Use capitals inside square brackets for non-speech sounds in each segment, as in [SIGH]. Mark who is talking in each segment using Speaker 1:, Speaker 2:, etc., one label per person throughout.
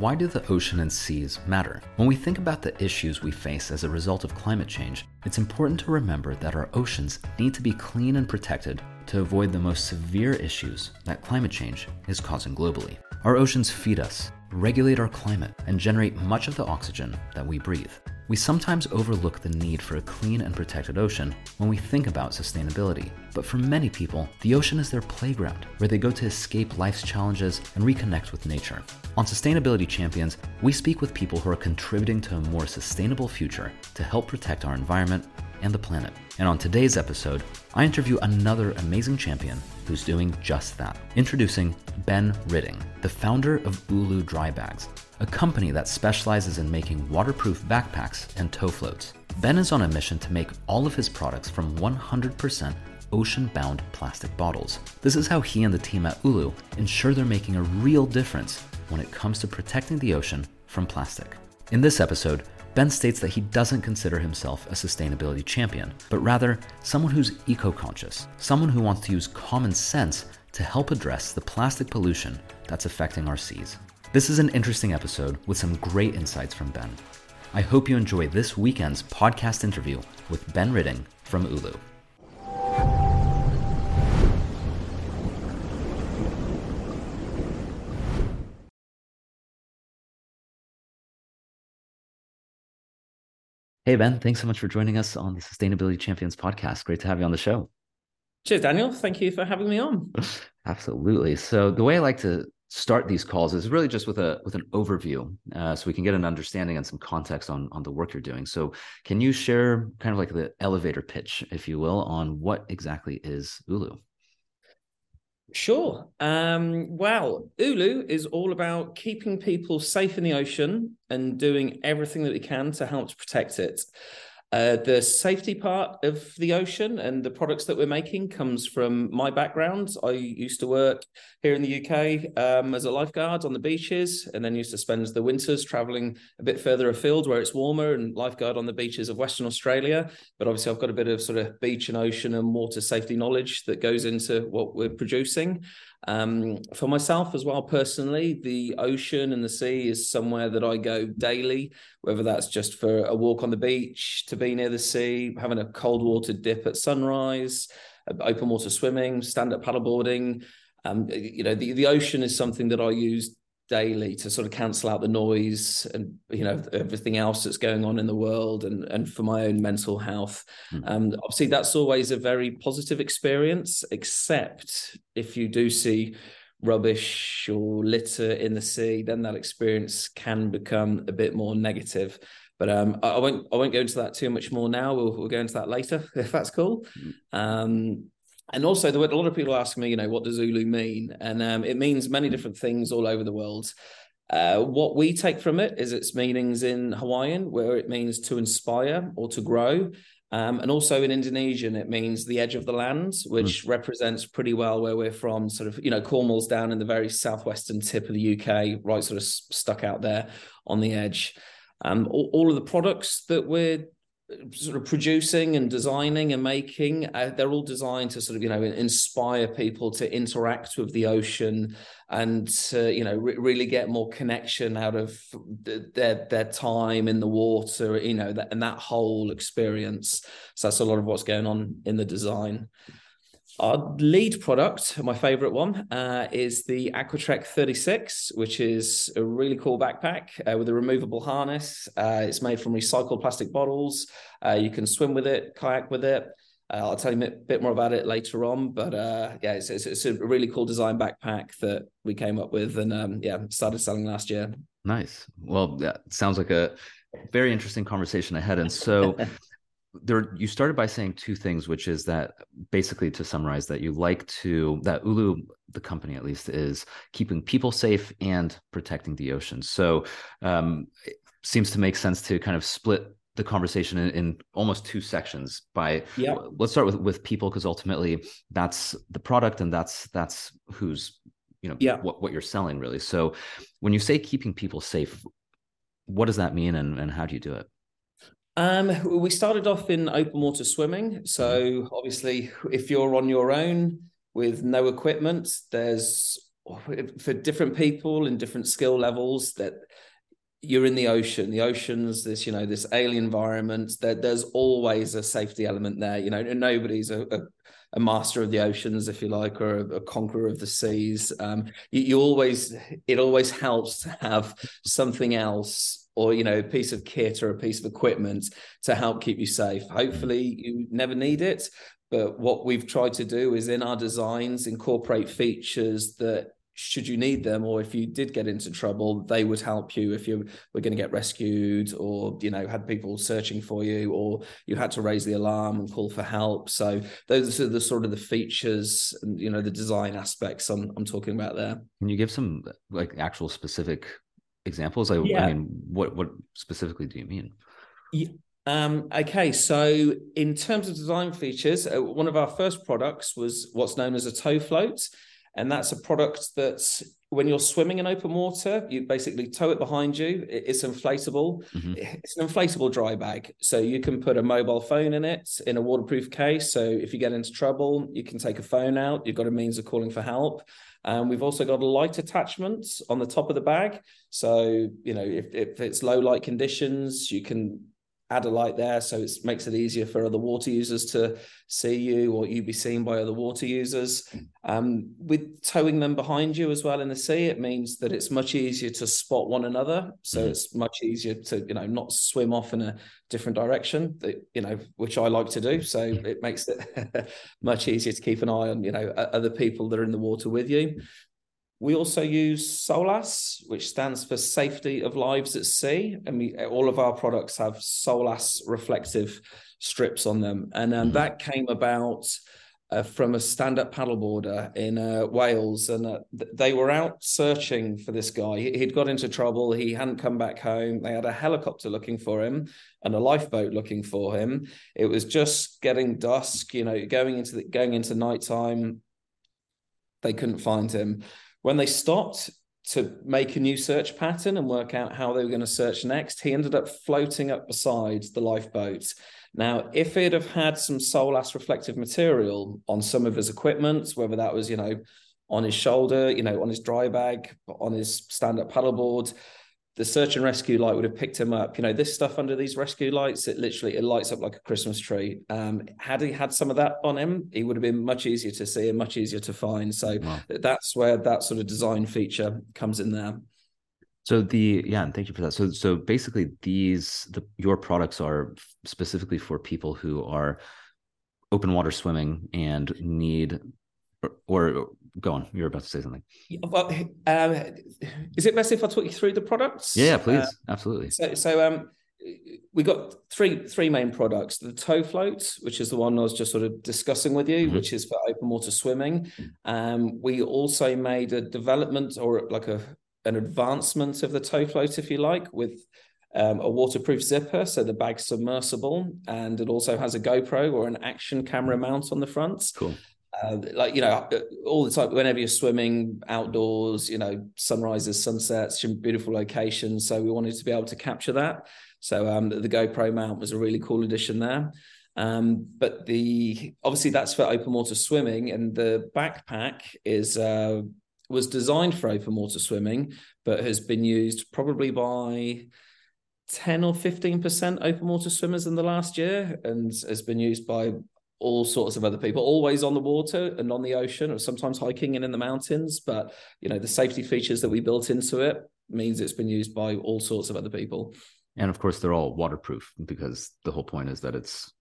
Speaker 1: why do the ocean and seas matter? When we think about the issues we face as a result of climate change, it's important to remember that our oceans need to be clean and protected to avoid the most severe issues that climate change is causing globally. Our oceans feed us, regulate our climate, and generate much of the oxygen that we breathe. We sometimes overlook the need for a clean and protected ocean when we think about sustainability. But for many people, the ocean is their playground where they go to escape life's challenges and reconnect with nature. On Sustainability Champions, we speak with people who are contributing to a more sustainable future to help protect our environment and the planet. And on today's episode, I interview another amazing champion who's doing just that. Introducing Ben Ridding, the founder of Ulu Dry Bags, a company that specializes in making waterproof backpacks and tow floats. Ben is on a mission to make all of his products from 100% ocean bound plastic bottles. This is how he and the team at Ulu ensure they're making a real difference when it comes to protecting the ocean from plastic. In this episode, Ben states that he doesn't consider himself a sustainability champion, but rather someone who's eco conscious, someone who wants to use common sense to help address the plastic pollution that's affecting our seas. This is an interesting episode with some great insights from Ben. I hope you enjoy this weekend's podcast interview with Ben Ridding from Ulu. Hey, Ben, thanks so much for joining us on the Sustainability Champions podcast. Great to have you on the show.
Speaker 2: Cheers, Daniel. Thank you for having me on. [LAUGHS]
Speaker 1: Absolutely. So the way I like to start these calls is really just with a with an overview, uh, so we can get an understanding and some context on on the work you're doing. So can you share kind of like the elevator pitch, if you will, on what exactly is Ulu?
Speaker 2: Sure. Um, well, Ulu is all about keeping people safe in the ocean and doing everything that we can to help to protect it. Uh, the safety part of the ocean and the products that we're making comes from my background. I used to work here in the UK um, as a lifeguard on the beaches, and then used to spend the winters traveling a bit further afield where it's warmer and lifeguard on the beaches of Western Australia. But obviously, I've got a bit of sort of beach and ocean and water safety knowledge that goes into what we're producing. Um, for myself as well, personally, the ocean and the sea is somewhere that I go daily, whether that's just for a walk on the beach, to be near the sea, having a cold water dip at sunrise, open water swimming, stand up paddleboarding. Um, you know, the, the ocean is something that I use daily to sort of cancel out the noise and you know everything else that's going on in the world and and for my own mental health mm. um obviously that's always a very positive experience except if you do see rubbish or litter in the sea then that experience can become a bit more negative but um, I, won't I won't go into that too much more now. We'll, we'll go into that later [LAUGHS] if that's cool. Mm. Um, and also, there were a lot of people ask me, you know, what does Ulu mean? And um, it means many different things all over the world. Uh, what we take from it is its meanings in Hawaiian, where it means to inspire or to grow. Um, and also in Indonesian, it means the edge of the land, which mm. represents pretty well where we're from. Sort of, you know, Cornwall's down in the very southwestern tip of the UK, right, sort of stuck out there on the edge. Um, all, all of the products that we're sort of producing and designing and making uh, they're all designed to sort of you know inspire people to interact with the ocean and to you know re- really get more connection out of their their time in the water you know that, and that whole experience. So that's a lot of what's going on in the design our lead product, my favorite one, uh, is the Aquatrek 36, which is a really cool backpack uh, with a removable harness. Uh, it's made from recycled plastic bottles. Uh, you can swim with it, kayak with it. Uh, I'll tell you a bit more about it later on, but uh, yeah, it's, it's, it's, a really cool design backpack that we came up with and um, yeah, started selling last year.
Speaker 1: Nice. Well, that sounds like a very interesting conversation ahead. And so [LAUGHS] there you started by saying two things which is that basically to summarize that you like to that ulu the company at least is keeping people safe and protecting the ocean. So um it seems to make sense to kind of split the conversation in, in almost two sections by yeah. let's start with with people because ultimately that's the product and that's that's who's you know yeah. what, what you're selling really. So when you say keeping people safe what does that mean and, and how do you do it
Speaker 2: um, we started off in open water swimming. So obviously, if you're on your own with no equipment, there's for different people in different skill levels that you're in the ocean. The oceans this you know this alien environment. That there's always a safety element there you know nobody's a, a, a master of the oceans if you like or a, a conqueror of the seas. Um, you, you, always it always helps to have something else or you know a piece of kit or a piece of equipment to help keep you safe. Mm-hmm. Hopefully you never need it but what we've tried to do is in our designs incorporate features that should you need them or if you did get into trouble they would help you if you were going to get rescued or you know had people searching for you or you had to raise the alarm and call for help. So those are the sort of the features and you know the design aspects i'm, I'm talking about there.
Speaker 1: Can you give some like actual specific examples like yeah. i mean what what specifically do you mean
Speaker 2: yeah. Um, okay, so in terms of design features, uh, one of our first products was what's known as a tow float. And that's a product that when you're swimming in open water, you basically tow it behind you. It's inflatable. Mm-hmm. It's an inflatable dry bag. So you can put a mobile phone in it in a waterproof case. So if you get into trouble, you can take a phone out. You've got a means of calling for help. And um, we've also got light attachment on the top of the bag. So, you know, if, if it's low light conditions, you can add a light there so it makes it easier for other water users to see you or you be seen by other water users. Um, with towing them behind you as well in the sea it means that it's much easier to spot one another. So mm-hmm. it's much easier to you know not swim off in a different direction that you know which i like to do. So it makes it [LAUGHS] much easier to keep an eye on you know other people that are in the water with you we also use SOLAS, which stands for Safety of Lives at Sea, and we all of our products have SOLAS reflective strips on them, and um, mm-hmm. that came about. Uh, from a stand-up paddleboarder in uh, Wales, and uh, th- they were out searching for this guy. He- would got into trouble. He hadn't come back home. They had a helicopter looking for him and a lifeboat looking for him. It was just getting dusk, you know, going into the, going into nighttime. They couldn't find him. When they stopped to make a new search pattern and work out how they were going to search next, he ended up floating up beside the lifeboat. Now, if he'd have had some SOLAS reflective material on some of his equipment, whether that was, you know, on his shoulder, you know, on his dry bag, on his stand-up paddleboard, the search and rescue light would have picked him up. You know, this stuff under these rescue lights, it literally it lights up like a Christmas tree. Um, had he had some of that on him, he would have been much easier to see and much easier to find. So wow. that's where that sort of design feature comes in there.
Speaker 1: So the yeah, and thank you for that. So so basically, these the your products are specifically for people who are open water swimming and need or, or go on. You're about to say something.
Speaker 2: Well, um, is it best if I talk you through the products?
Speaker 1: Yeah, please, uh, absolutely.
Speaker 2: So, so um, we got three three main products: the tow float, which is the one I was just sort of discussing with you, mm-hmm. which is for open water swimming. Um, we also made a development or like a an advancement of the tow float, if you like, with um, a waterproof zipper, so the bag's submersible, and it also has a GoPro or an action camera mount on the front.
Speaker 1: Cool
Speaker 2: uh, like you know all the time whenever you're swimming outdoors you know sunrises sunsets beautiful locations. So we wanted to be able to capture that. So um, the gopro mount was a really cool addition there. Um, but the obviously that's for open water swimming and the backpack is uh, was designed for open water swimming but has been used probably by 10 or 15% open water swimmers in the last year and has been used by all sorts of other people, always on the water and on the ocean, or sometimes hiking and in the mountains. But you know, the safety features that we built into it means it's been used by all sorts of other people.
Speaker 1: And of course, they're all waterproof because the whole point is that it's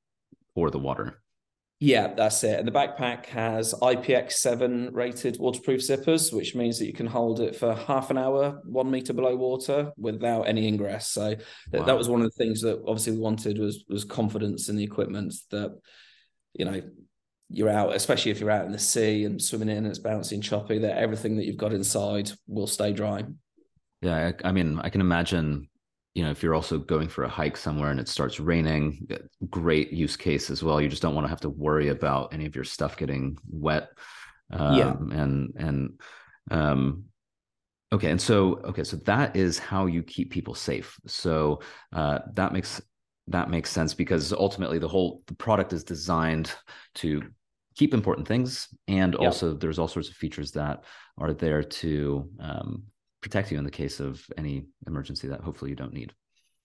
Speaker 1: for the water.
Speaker 2: Yeah, that's it. And the backpack has IPX7 rated waterproof zippers, which means that you can hold it for half an hour, one meter below water without any ingress. So wow. that was one of the things that obviously we wanted was was confidence in the equipment that you know you're out, especially if you're out in the sea and swimming in and it's bouncing choppy, that everything that you've got inside will stay dry.
Speaker 1: Yeah, I, I, mean, I can imagine, you know, if you're also going for a hike somewhere and it starts raining, great use case as well. You just don't want to have to worry about any of your stuff getting wet. Um, yeah, and and um, okay, and so okay, so that is how you keep people safe. So uh, that makes that makes sense because ultimately the whole the product is designed to keep important things, and yeah. also there's all sorts of features that are there to um, protect you in the case of any emergency that hopefully you don't need.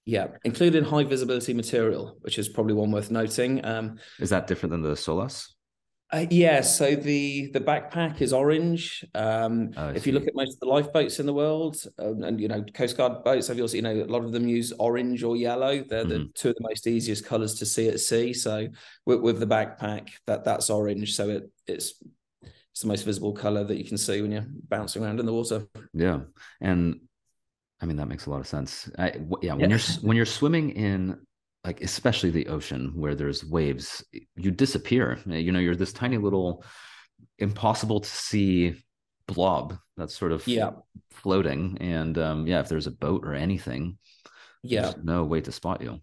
Speaker 2: Yeah, including high visibility material, which is probably one worth noting. Um,
Speaker 1: is that different than the Solas?
Speaker 2: Uh, yeah, so the the backpack is orange. Um, oh, if you look at most of the lifeboats in the world, um, and you know Coast Guard boats, have you also you know a lot of them use orange or yellow. They're mm-hmm. the two of the most easiest colors to see at sea. So with, with, the backpack, that that's orange. So it it's it's the most visible color that you can see when you're bouncing around in the water.
Speaker 1: Yeah, and I mean that makes a lot of sense. I, yeah, when yeah. you're when you're swimming in like especially the ocean where there's waves you disappear. You know you're this tiny little impossible to see blob that's sort of
Speaker 2: yeah.
Speaker 1: floating. And um yeah if there's a boat or anything
Speaker 2: yeah.
Speaker 1: no way to spot you.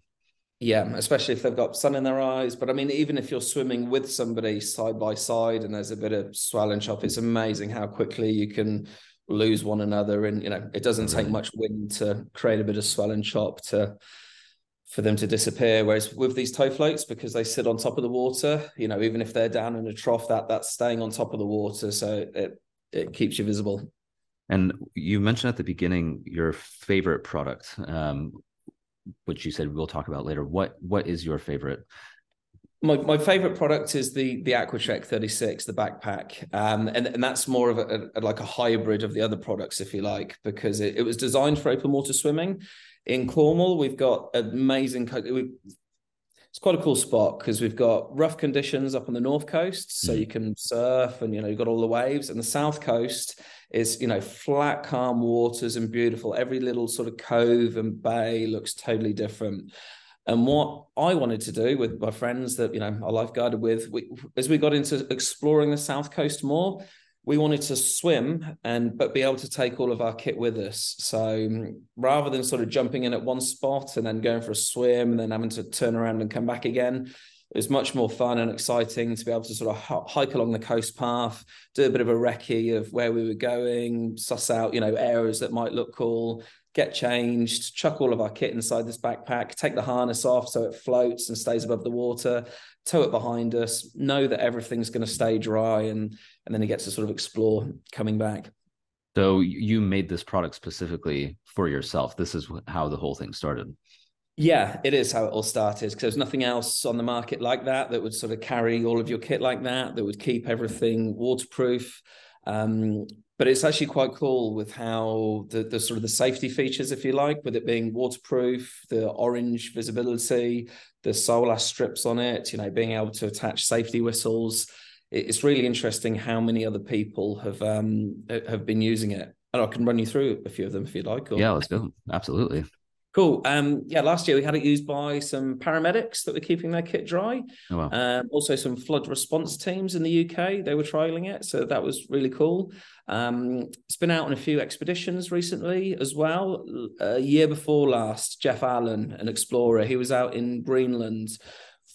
Speaker 2: Yeah especially if they've got sun in their eyes. But i mean even if you're swimming with somebody side by side and there's a bit of swell and chop it's amazing how quickly you can lose one another. And you know it doesn't take much wind to create a bit of swell and chop to for them to disappear. Whereas with these tow floats, because they sit on top of the water, you know, even if they're down in a trough, that that's staying on top of the water, so it it keeps you visible.
Speaker 1: And you mentioned at the beginning your favorite product, um, which you said we'll talk about later. What what is your favorite?
Speaker 2: My, my favorite product is the the Aquatrek 36, the backpack, um, and and that's more of a, a, like a hybrid of the other products, if you like, because it, it was designed for open water swimming, in Cornwall, we've got amazing. It's quite a cool spot because we've got rough conditions up on the north coast, so mm. you can surf and you know you've got all the waves. And the south coast is you know flat, calm waters and beautiful. Every little sort of cove and bay looks totally different. And what I wanted to do with my friends that you know I lifeguarded with, we, as we got into exploring the south coast more, we wanted to swim and but be able to take all of our kit with us. So um, rather than sort of jumping in at one spot and then going for a swim and then having to turn around and come back again it was much more fun and exciting to be able to sort of hike along the coast path do a bit of a recce of where we were going suss out you know areas that might look cool get changed chuck all of our kit inside this backpack take the harness off so it floats and stays above the water tow it behind us, know that everything's going to stay dry, and and then he gets to sort of explore coming back.
Speaker 1: So you made this product specifically for yourself. This is how the whole thing started.
Speaker 2: Yeah, it is how it all started because there's nothing else on the market like that that would sort of carry all of your kit like that, that would keep everything waterproof. Um, but it's actually quite cool with how the, the sort of the safety features, if you like, with it being waterproof, the orange visibility, the SOLAS strips on it, you know, being able to attach safety whistles. It's really interesting how many other people have um, have been using it. And I can run you through a few of them if you'd like.
Speaker 1: Or... Yeah, let's go. Absolutely.
Speaker 2: Cool. Um, yeah, last year we had it used by some paramedics that were keeping their kit dry. Oh, wow. um, also, some flood response teams in the UK. They were trialing it, so that was really cool. Um, it's been out on a few expeditions recently as well. A year before last, Jeff Allen, an explorer, he was out in Greenland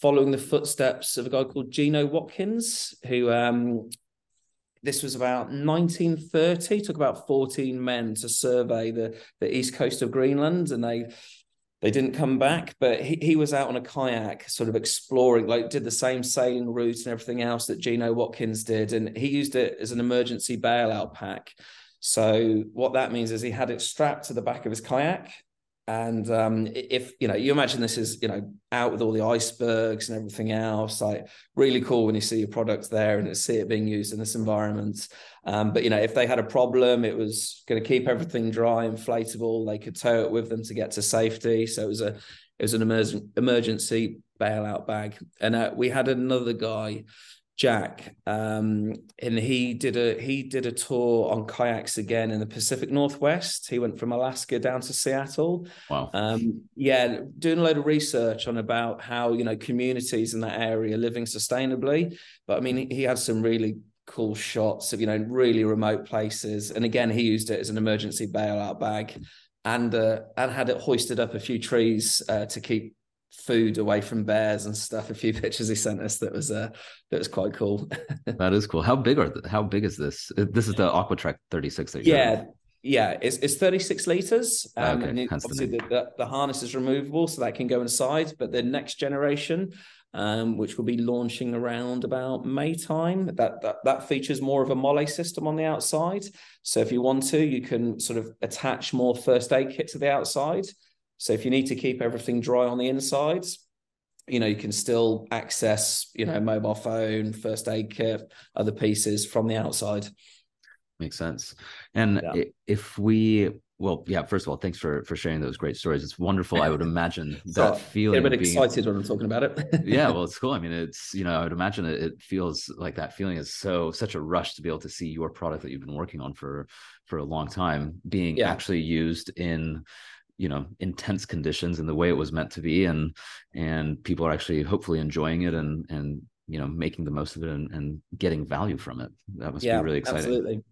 Speaker 2: following the footsteps of a guy called Gino Watkins, who um, this was about 1930 took about 14 men to survey the the east coast of greenland and they they didn't come back but he, he was out on a kayak sort of exploring like did the same sailing route and everything else that gino watkins did and he used it as an emergency bailout pack. So what that means is he had it strapped to the back of his kayak and um, if you know, you imagine this is you know out with all the icebergs and everything else, like really cool when you see your product there and see it being used in this environment. Um, but you know, if they had a problem, it was going to keep everything dry, inflatable. They could tow it with them to get to safety. So it was a it was an emergency emergency bailout bag. And uh, we had another guy Jack, um, and he did a he did a tour on kayaks again in the Pacific Northwest. He went from Alaska down to Seattle.
Speaker 1: Wow.
Speaker 2: Um, yeah, doing a load of research on about how you know communities in that area living sustainably. But I mean, he had some really cool shots of you know really remote places, and again, he used it as an emergency bailout bag, and uh, and had it hoisted up a few trees uh, to keep food away from bears and stuff. A few [LAUGHS] pictures he sent us that was uh that was quite cool. [LAUGHS]
Speaker 1: that is cool. How big are the, how big is this? This is the Aquatrek 36 that
Speaker 2: yeah. Yeah, it's, it's 36 liters. Um, okay. and obviously the, the, the, harness is removable, so that can go inside. But the next generation, um, which will be launching around about May time. That, that that features more of a MOLLE system on the outside. So if you want to, you can sort of attach more first aid kit to the outside. So if you need to keep everything dry on the insides, you know, you can still access, you know, mobile phone, first aid kit, other pieces from the outside.
Speaker 1: Makes sense. And yeah. if we well, yeah. First of all, thanks for for sharing those great stories. It's wonderful. I would imagine [LAUGHS] that so, feeling.
Speaker 2: A bit being, excited when I'm talking about it. [LAUGHS]
Speaker 1: yeah, well, it's cool. I mean, it's you know, I would imagine it, it feels like that feeling is so such a rush to be able to see your product that you've been working on for for a long time being yeah. actually used in you know intense conditions in the way it was meant to be and and people are actually hopefully enjoying it and and you know making the most of it and, and getting value from it. That must yeah, be really exciting.
Speaker 2: absolutely.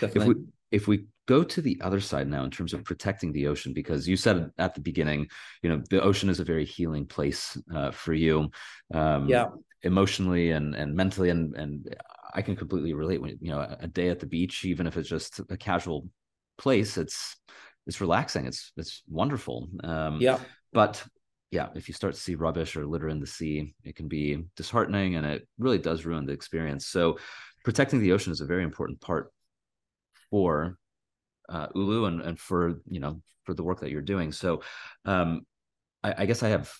Speaker 1: Definitely. if we if we go to the other side now in terms of protecting the ocean because you said at the beginning you know the ocean is a very healing place uh, for you.
Speaker 2: Um, yeah.
Speaker 1: emotionally and and mentally and and i can completely relate when you know a day at the beach even if it's just a casual place it's it's relaxing it's it's wonderful um,
Speaker 2: yeah
Speaker 1: but yeah if you start to see rubbish or litter in the sea it can be disheartening and it really does ruin the experience so protecting the ocean is a very important part for uh, Ulu and, and for you know for the work that you're doing. So um, I, I guess I have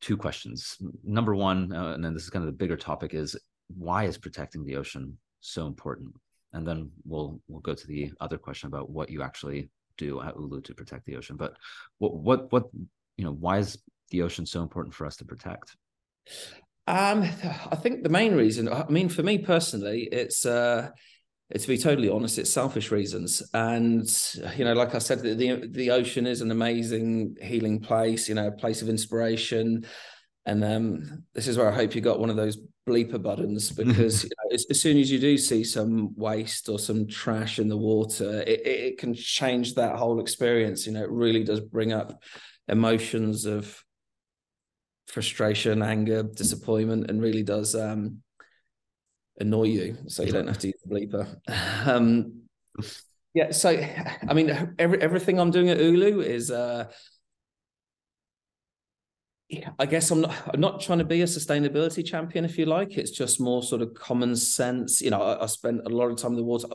Speaker 1: two questions. Number one, uh, and then this is kind of the bigger topic, is why is protecting the ocean so important? And then we'll we'll go to the other question about what you actually do at Ulu to protect the ocean. But what what what you know why is the ocean so important for us to protect?
Speaker 2: Um, I think the main reason. I mean, for me personally, it's uh, to be totally honest, it's selfish reasons. And you know, like I said, the, the, ocean is an amazing healing place. You know, a place of inspiration. And um, this is where I hope you got one of those bleeper buttons [LAUGHS] because you know, as, as, soon as you do see some waste or some trash in the water, it, it can change that whole experience. You know, it really does bring up emotions of frustration, anger, disappointment, and really does um, annoy you, so you don't have to use the bleeper. [LAUGHS] Um, [LAUGHS] yeah, so I mean, every, everything I'm doing at Ulu is. Uh, I guess I'm not. I'm not trying to be a sustainability champion, if you like. It's just more sort of common sense. You know, I, I spent a lot of time in the water.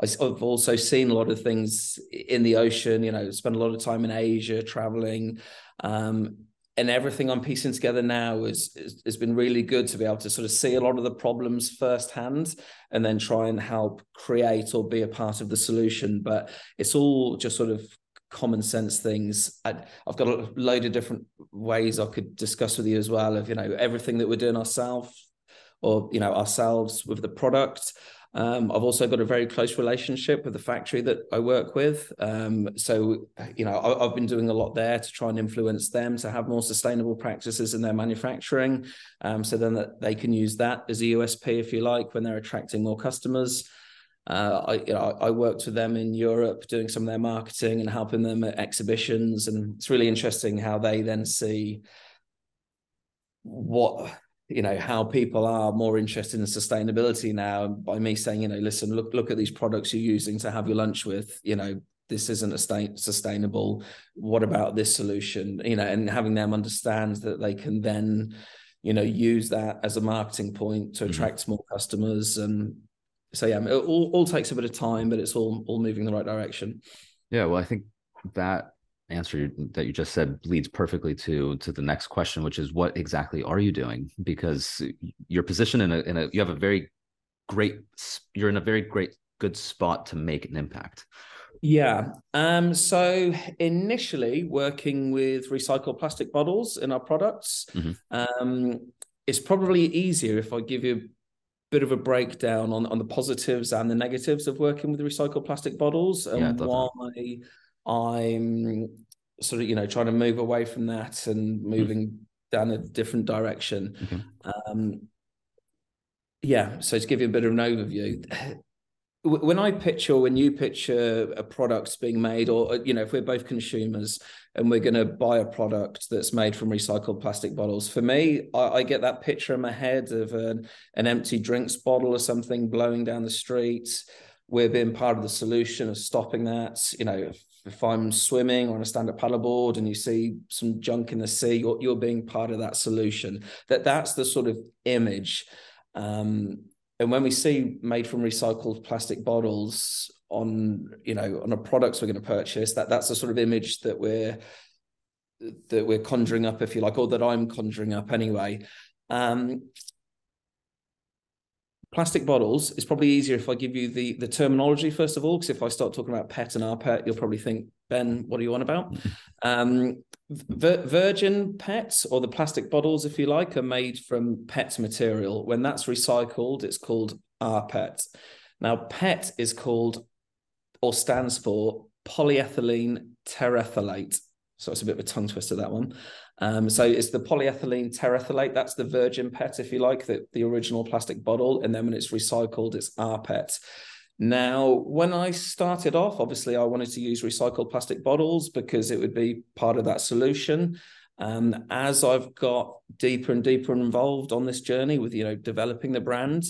Speaker 2: I've also seen a lot of things in the ocean. You know, spent a lot of time in Asia traveling. Um, and everything I'm piecing together now is, is has been really good to be able to sort of see a lot of the problems firsthand and then try and help create or be a part of the solution. But it's all just sort of common sense things. I, have got a load of different ways I could discuss with you as well of you know everything that we're doing ourselves or you know ourselves with the product um, I've also got a very close relationship with the factory that I work with. Um, so, you know, I, have been doing a lot there to try and influence them to have more sustainable practices in their manufacturing. Um, so then that they can use that as a USP, if you like, when they're attracting more customers. Uh, I, you know, I worked with them in Europe doing some of their marketing and helping them at exhibitions. And it's really interesting how they then see what you know how people are more interested in sustainability now by me saying you know listen look look at these products you're using to have your lunch with you know this isn't a state sustainable what about this solution you know and having them understand that they can then you know use that as a marketing point to mm-hmm. attract mm-hmm. more customers and so yeah it all, all takes a bit of time but it's all all moving in the right direction.
Speaker 1: Yeah well i think that answer that you just said leads perfectly to to the next question which is what exactly are you doing? Because your position in a, in a you have a very great you're in a very great good spot to make an impact.
Speaker 2: Yeah um so initially working with recycled plastic bottles in our products mm-hmm. um it's probably easier if i give you bit of a breakdown on on the positives and the negatives of working with recycled plastic bottles and yeah, why that. I'm sort of you know trying to move away from that and hmm. moving mm. down a different direction. Okay. Um, yeah, so to give you a bit of an overview, when I picture when you picture a product being made, or you know, if we're both consumers and we're going to buy a product that's made from recycled plastic bottles, for me, I, I get that picture in my head of an, an empty drinks bottle or something blowing down the street. We're being part of the solution of stopping that. You know, if I'm swimming or on a stand-up paddleboard and you see some junk in the sea, you're, you're being part of that solution. That that's the sort of image. Um, and when we see made from recycled plastic bottles on, you know, on a products we're going to purchase, that that's the sort of image that we're that we're conjuring up, if you like, or that I'm conjuring up anyway. Um, plastic bottles is probably easier if I give you the the terminology first of all, because if I start talking about PET and rPET, you'll probably think, Ben, what are you on about? Um, vir- virgin PET or the plastic bottles, if you like, are made from PET material. When that's recycled, it's called rPET. Now, PET is called or stands for polyethylene terephthalate. So it's a bit of a tongue twister that one. Um, so it's the polyethylene terephthalate. That's the virgin PET, if you like, the, the original plastic bottle. And then when it's recycled, it's rPET. Now, when I started off, obviously I wanted to use recycled plastic bottles because it would be part of that solution. Um, as I've got deeper and deeper involved on this journey with you know developing the brand,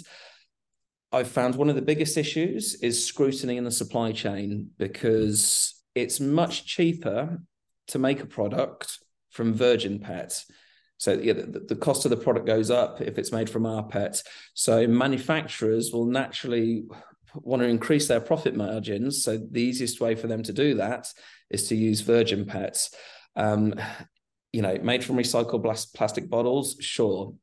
Speaker 2: I've found one of the biggest issues is scrutiny in the supply chain because it's much cheaper to make a product from virgin PET. So yeah, the, the, cost of the product goes up if it's made from rPET. So manufacturers will naturally want to increase their profit margins. So the easiest way for them to do that is to use virgin PETs. Um, you know, made from recycled plastic bottles, sure,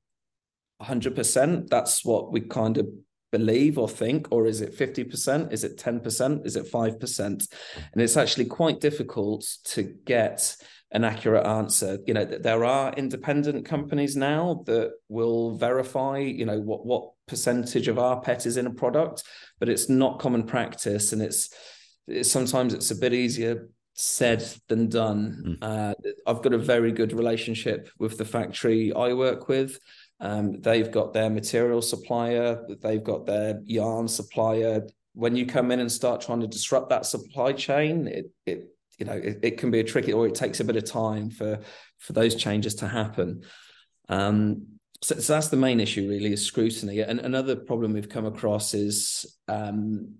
Speaker 2: 100%. That's what we kind of believe or think, or is it 50%? Is it 10%? Is it 5%? And it's actually quite difficult to get an accurate answer. You know, there are independent companies now that will verify, you know, what what percentage of rPET is in a product, but it's not common practice, and it's, it's sometimes it's a bit easier said than done. Mm. Uh, I've got a very good relationship with the factory I work with. Um, they've got their material supplier, they've got their yarn supplier. When you come in and start trying to disrupt that supply chain, it it you know it, it can be a tricky or it takes a bit of time for for those changes to happen. Um, so, so, that's the main issue really is scrutiny. And another problem we've come across is um,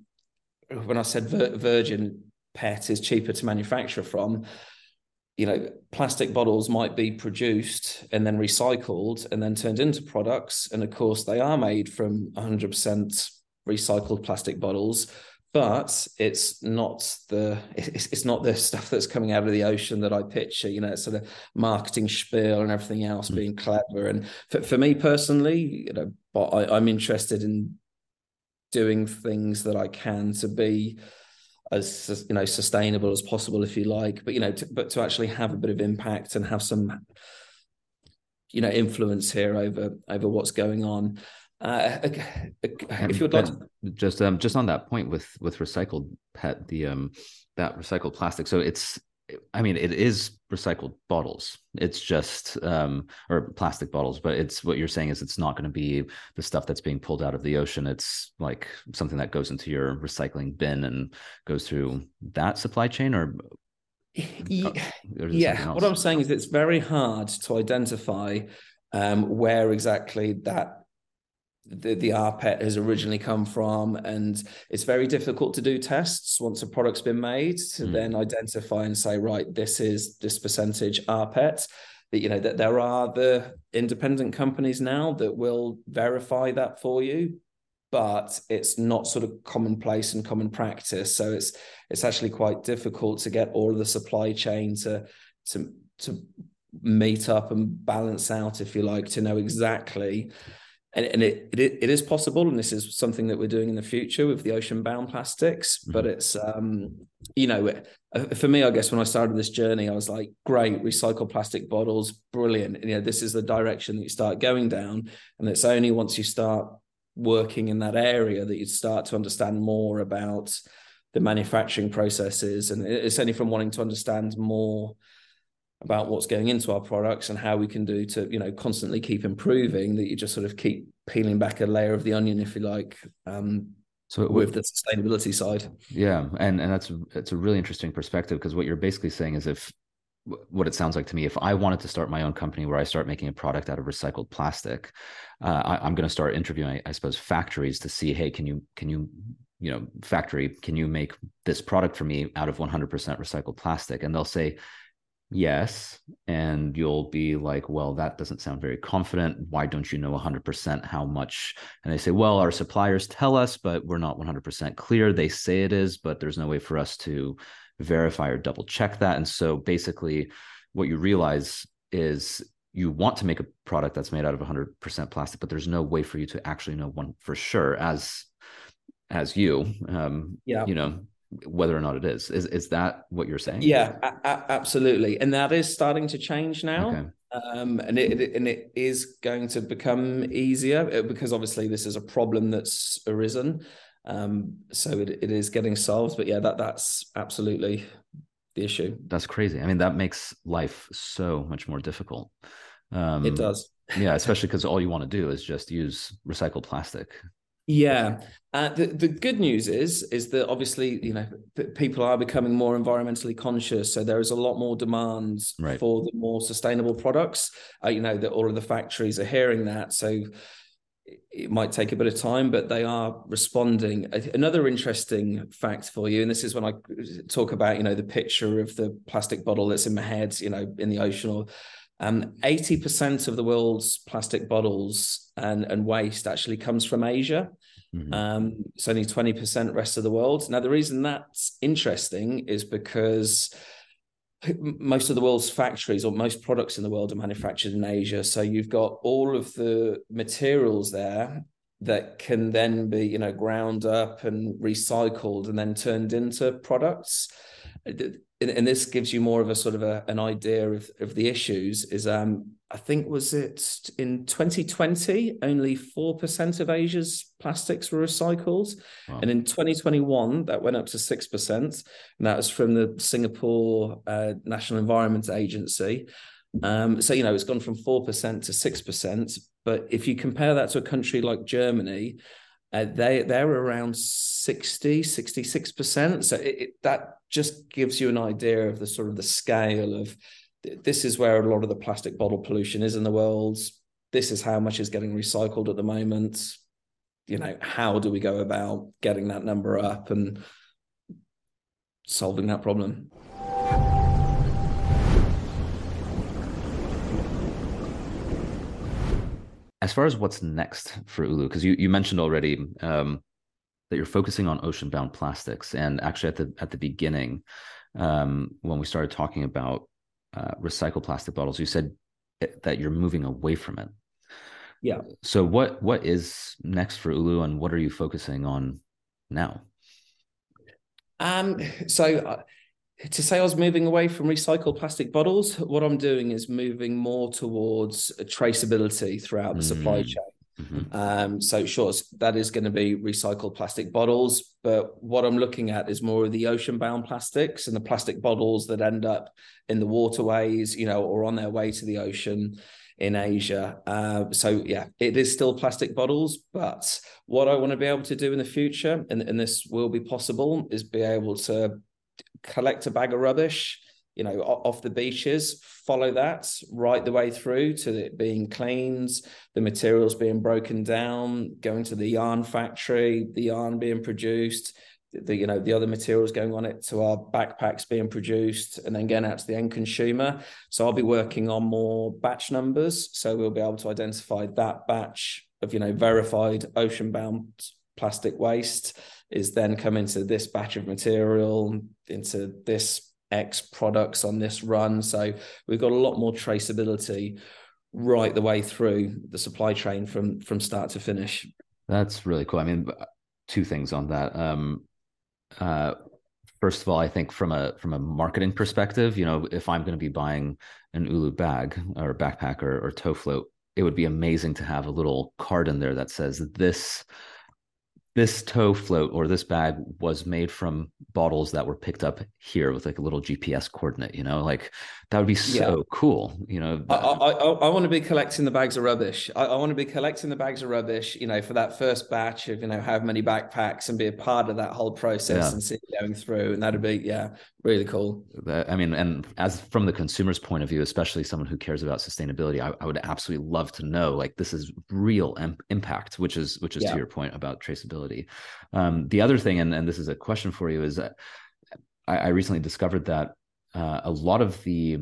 Speaker 2: when I said vir- virgin PET is cheaper to manufacture from you know, plastic bottles might be produced and then recycled and then turned into products. And of course, they are made from 100% recycled plastic bottles, but it's not the it's, it's not the stuff that's coming out of the ocean that I picture. You know, sort of marketing spiel and everything else mm. being clever. And for, for me personally, you know, I, I'm interested in doing things that I can to be as you know sustainable as possible if you like but you know to, but to actually have a bit of impact and have some you know influence here over over what's going on uh, if you'd like to...
Speaker 1: just um just on that point with with recycled PET the um that recycled plastic so it's I mean, it is recycled bottles. It's just um, or plastic bottles, but it's what you're saying is it's not going to be the stuff that's being pulled out of the ocean. It's like something that goes into your recycling bin and goes through that supply chain, or
Speaker 2: yeah. yeah. What I'm saying is it's very hard to identify um, where exactly that the, the rPET has originally come from. And it's very difficult to do tests once a product's been made to mm. then identify and say, right, this is this percentage rPET. That you know that there are the independent companies now that will verify that for you, but it's not sort of commonplace and common practice. So it's it's actually quite difficult to get all of the supply chain to to to meet up and balance out, if you like, to know exactly and, and it, it it is possible, and this is something that we're doing in the future with the ocean bound plastics. Mm-hmm. But it's um, you know, uh, for me, I guess when I started this journey, I was like, great, recycle plastic bottles, brilliant. You know, this is the direction that you start going down, and it's only once you start working in that area that you start to understand more about the manufacturing processes, and it's only from wanting to understand more about what's going into our products and how we can do to you know constantly keep improving that you just sort of keep peeling back a layer of the onion if you like um so with the sustainability side.
Speaker 1: Yeah and and that's it's a really interesting perspective because what you're basically saying is if what it sounds like to me if i wanted to start my own company where i start making a product out of recycled plastic uh, I, am going to start interviewing I, I suppose factories to see hey can you can you you know factory can you make this product for me out of 100% recycled plastic? And they'll say yes and you'll be like well that doesn't sound very confident. Why don't you know 100% how much? And they say well our suppliers tell us but we're not 100% clear. They say it is but there's no way for us to verify or double check that. And so basically what you realize is you want to make a product that's made out of 100% plastic but there's no way for you to actually know one for sure as as you um yeah. you know whether or not it is. Is is that what you're saying?
Speaker 2: Yeah, a- absolutely, and that is starting to change now. Okay. Um, and it, it, and it is going to become easier uh, because obviously this is a problem that's arisen. Um, so it, it is getting solved. But yeah, that that's absolutely the issue.
Speaker 1: That's crazy. I mean, that makes life so much more difficult.
Speaker 2: Um, it does.
Speaker 1: yeah, [LAUGHS] especially because all you want to do is just use recycled plastic.
Speaker 2: Yeah, uh, the the good news is is that obviously you know people are becoming more environmentally conscious, so there is a lot more demand right. for the more sustainable products. Uh, you know that all of the factories are hearing that, so it might take a bit of time, but they are responding. Another interesting fact for you, and this is when I talk about you know the picture of the plastic bottle that's in my head, you know, in the ocean or um, 80% of the world's plastic bottles and, and waste actually comes from Asia. Mm-hmm. Um, it's only 20% rest of the world. Now, the reason that's interesting is because most of the world's factories or most products in the world are manufactured in Asia. So you've got all of the materials there that can then be, you know, ground up and recycled and then turned into products and, and, this gives you more of a sort of a, an idea of, of the issues is um i think was it in 2020 only 4% of asia's plastics were recycled. Wow. and in 2021 that went up to 6% and that was from the singapore uh, national environment agency. Um, so you know it's gone from 4% to 6% but if you compare that to a country like germany uh, they they're around 60 66% so it, it, that just gives you an idea of the sort of the scale of this is where a lot of the plastic bottle pollution is in the world. This is how much is getting recycled at the moment. You know how do we go about getting that number up and solving that problem?
Speaker 1: As far as what's next for Ulu, because you, you mentioned already um, that you're focusing on ocean bound plastics, and actually at the at the beginning, um, when we started talking about uh, recycled plastic bottles, you said that you're moving away from it.
Speaker 2: Yeah.
Speaker 1: So what what is next for Ulu, and what are you focusing on now?
Speaker 2: Um. So. Uh, to say I was moving away from recycled plastic bottles, what I'm doing is moving more towards traceability throughout the mm. supply chain. Mm-hmm. Um, so, sure, that is going to be recycled plastic bottles. But what I'm looking at is more of the ocean bound plastics and the plastic bottles that end up in the waterways, you know, or on their way to the ocean in Asia. Uh, so, yeah, it is still plastic bottles. But what I want to be able to do in the future, and, and this will be possible, is be able to collect a bag of rubbish, you know, off the beaches, follow that right the way through to it being cleaned, the materials being broken down, going to the yarn factory, the yarn being produced, the you know the other materials going on it to our backpacks being produced and then getting out to the end consumer. So i'll be working on more batch numbers. So we'll be able to identify that batch of you know verified ocean bound plastic waste is then come into this batch of material into this X products on this run. So we've got a lot more traceability right the way through the supply chain from from start to finish.
Speaker 1: That's really cool. I mean, two things on that. Um, uh, first of all, I think from a from a marketing perspective, you know, if I'm going to be buying an Ulu bag or backpack or, or tow float, it would be amazing to have a little card in there that says this this tow float or this bag was made from bottles that were picked up here with like a little GPS coordinate, you know, like that would be so yeah. cool. You know,
Speaker 2: I, I, I, I, want to be collecting the bags of rubbish. I, I, want to be collecting the bags of rubbish, you know, for that first batch of, you know, how many backpacks and be a part of that whole process yeah. and see it going through. And that'd be, yeah, really cool.
Speaker 1: I mean, and as from the consumer's point of view, especially someone who cares about sustainability, I, would absolutely love to know like this is real em- impact, which is, which is yeah. to your point about traceability traceability. Um, the other thing, and, and this is a question for you, is that I, I recently discovered that uh, a lot of the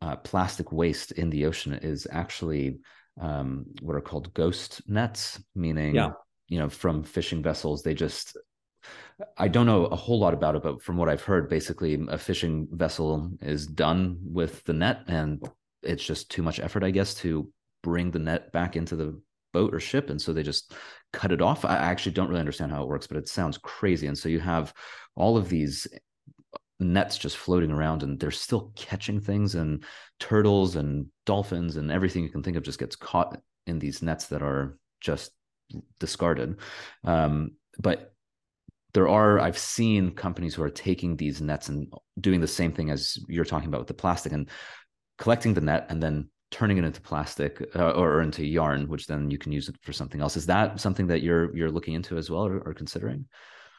Speaker 1: uh, plastic waste in the ocean is actually um, what are called ghost nets, meaning yeah. you know from fishing vessels they just I don't know a whole lot about it, but from what I've heard, basically a fishing vessel is done with the net, and it's just too much effort, I guess, to bring the net back into the boat or ship, and so they just cut it off. I actually don't really understand how it works, but it sounds crazy. And so you have all of these nets just floating around, and they're still catching things, and turtles and dolphins and everything you can think of just gets caught in these nets that are just discarded. Um, but there are i've seen companies who are taking these nets and doing the same thing as you're talking about with the plastic and collecting the net and then turning it into plastic uh, or into yarn which then you can use it for something else is that something that you're you're looking into as well or, or considering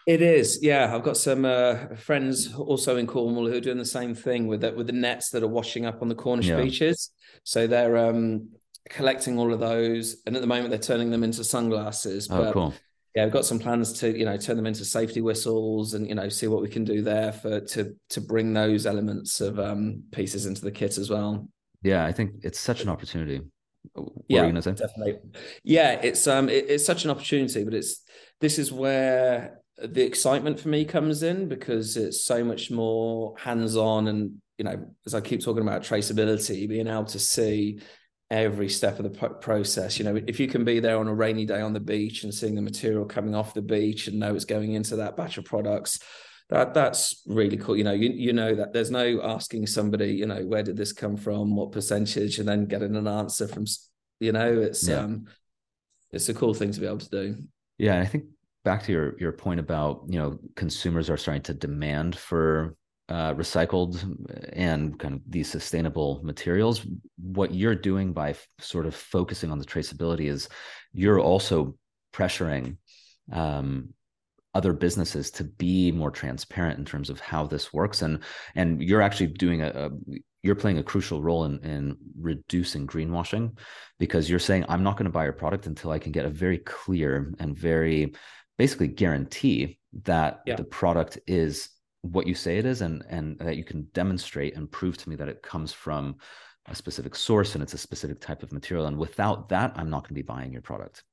Speaker 2: it is yeah i've got some uh, friends also in cornwall who are doing the same thing with the, with the nets that are washing up on the cornish yeah. beaches so they're um collecting all of those and at the moment they're turning them into sunglasses
Speaker 1: oh, but cool
Speaker 2: yeah, we've got some plans to you know turn them into safety whistles and you know see what we can do there for to to bring those elements of um, pieces into the kit as well.
Speaker 1: Yeah, I think it's such an opportunity.
Speaker 2: What yeah, definitely. Yeah, it's um, it, it's such an opportunity, but it's this is where the excitement for me comes in because it's so much more hands on and you know as I keep talking about traceability, being able to see every step of the process. You know, if you can be there on a rainy day on the beach and seeing the material coming off the beach and know it's going into that batch of products, that that's really cool. You know, you you know that there's no asking somebody, you know, where did this come from, what percentage, and then getting an answer from, you know, it's yeah. um, it's a cool thing to be able to do.
Speaker 1: Yeah, I think back to your your point about you know consumers are starting to demand for uh, recycled and kind of these sustainable materials. What you're doing by f- sort of focusing on the traceability is you're also pressuring um, other businesses to be more transparent in terms of how this works, and and you're actually doing a, a you're playing a crucial role in, in reducing greenwashing because you're saying i'm not going to buy your product until i can get a very clear and very basically guarantee that yeah. the product is what you say it is and and that you can demonstrate and prove to me that it comes from a specific source and it's a specific type of material. And without that i'm not going to be buying your product.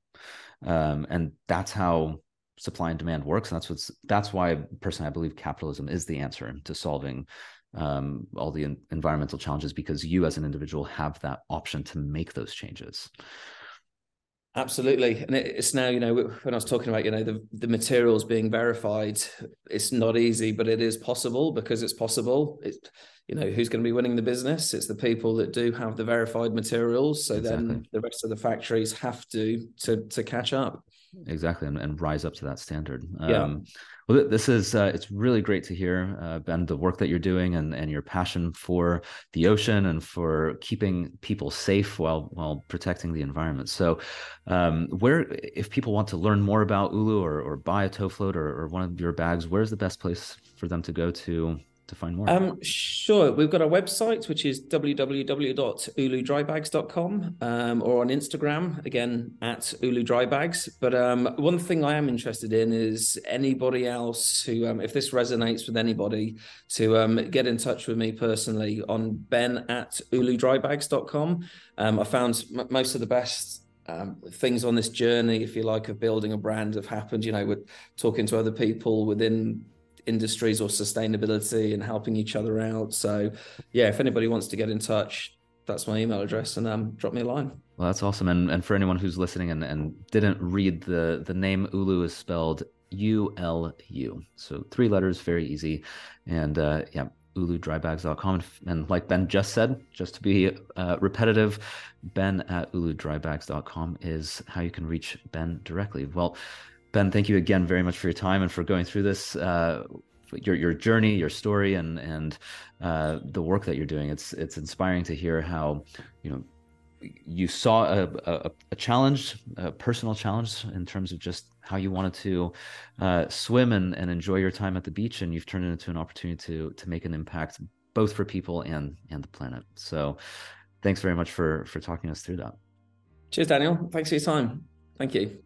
Speaker 1: Um, and that's how supply and demand works. And that's what's that's why personally i believe capitalism is the answer to solving um, all the environmental challenges because you as an individual have that option to make those changes
Speaker 2: Absolutely, and it's now you know when I was talking about you know the the materials being verified, it's not easy, but it is possible because it's possible. It's you know who's going to be winning the business? It's the people that do have the verified materials. So exactly. then the rest of the factories have to to to catch up
Speaker 1: exactly and, and rise up to that standard yeah. Um, well this is uh, it's really great to hear uh, ben the work that you're doing and, and your passion for the ocean and for keeping people safe while while protecting the environment so um, where if people want to learn more about ulu or, or buy a tow float or, or one of your bags where's the best place for them to go to to find more?
Speaker 2: Um, sure. We've got our website, which is www.uludrybags.com um, or on Instagram, again, at uludrybags. But um, one thing I am interested in is anybody else who, um, if this resonates with anybody, to um, get in touch with me personally on ben at uludrybags.com. Um, I found m- most of the best um, things on this journey, if you like, of building a brand have happened. You know, we're talking to other people within industries or sustainability and helping each other out. So, yeah, if anybody wants to get in touch, that's my email address and um, drop me a line.
Speaker 1: Well, that's awesome. And and for anyone who's listening and, and didn't read the the name Ulu is spelled U L U. So three letters, very easy. And uh, yeah, uludrybags.com. And like Ben just said, just to be uh, repetitive, ben at uludrybags.com is how you can reach Ben directly. Well, Ben, thank you again very much for your time and for going through this, uh, your your journey, your story, and and uh, the work that you're doing. It's it's inspiring to hear how you know you saw a, a, a, challenge, a personal challenge in terms of just how you wanted to uh, swim and, and enjoy your time at the beach, and you've turned it into an opportunity to to make an impact both for people and and the planet. So, thanks very much for for talking us through that.
Speaker 2: Cheers, Daniel. Thanks for your time. Thank you.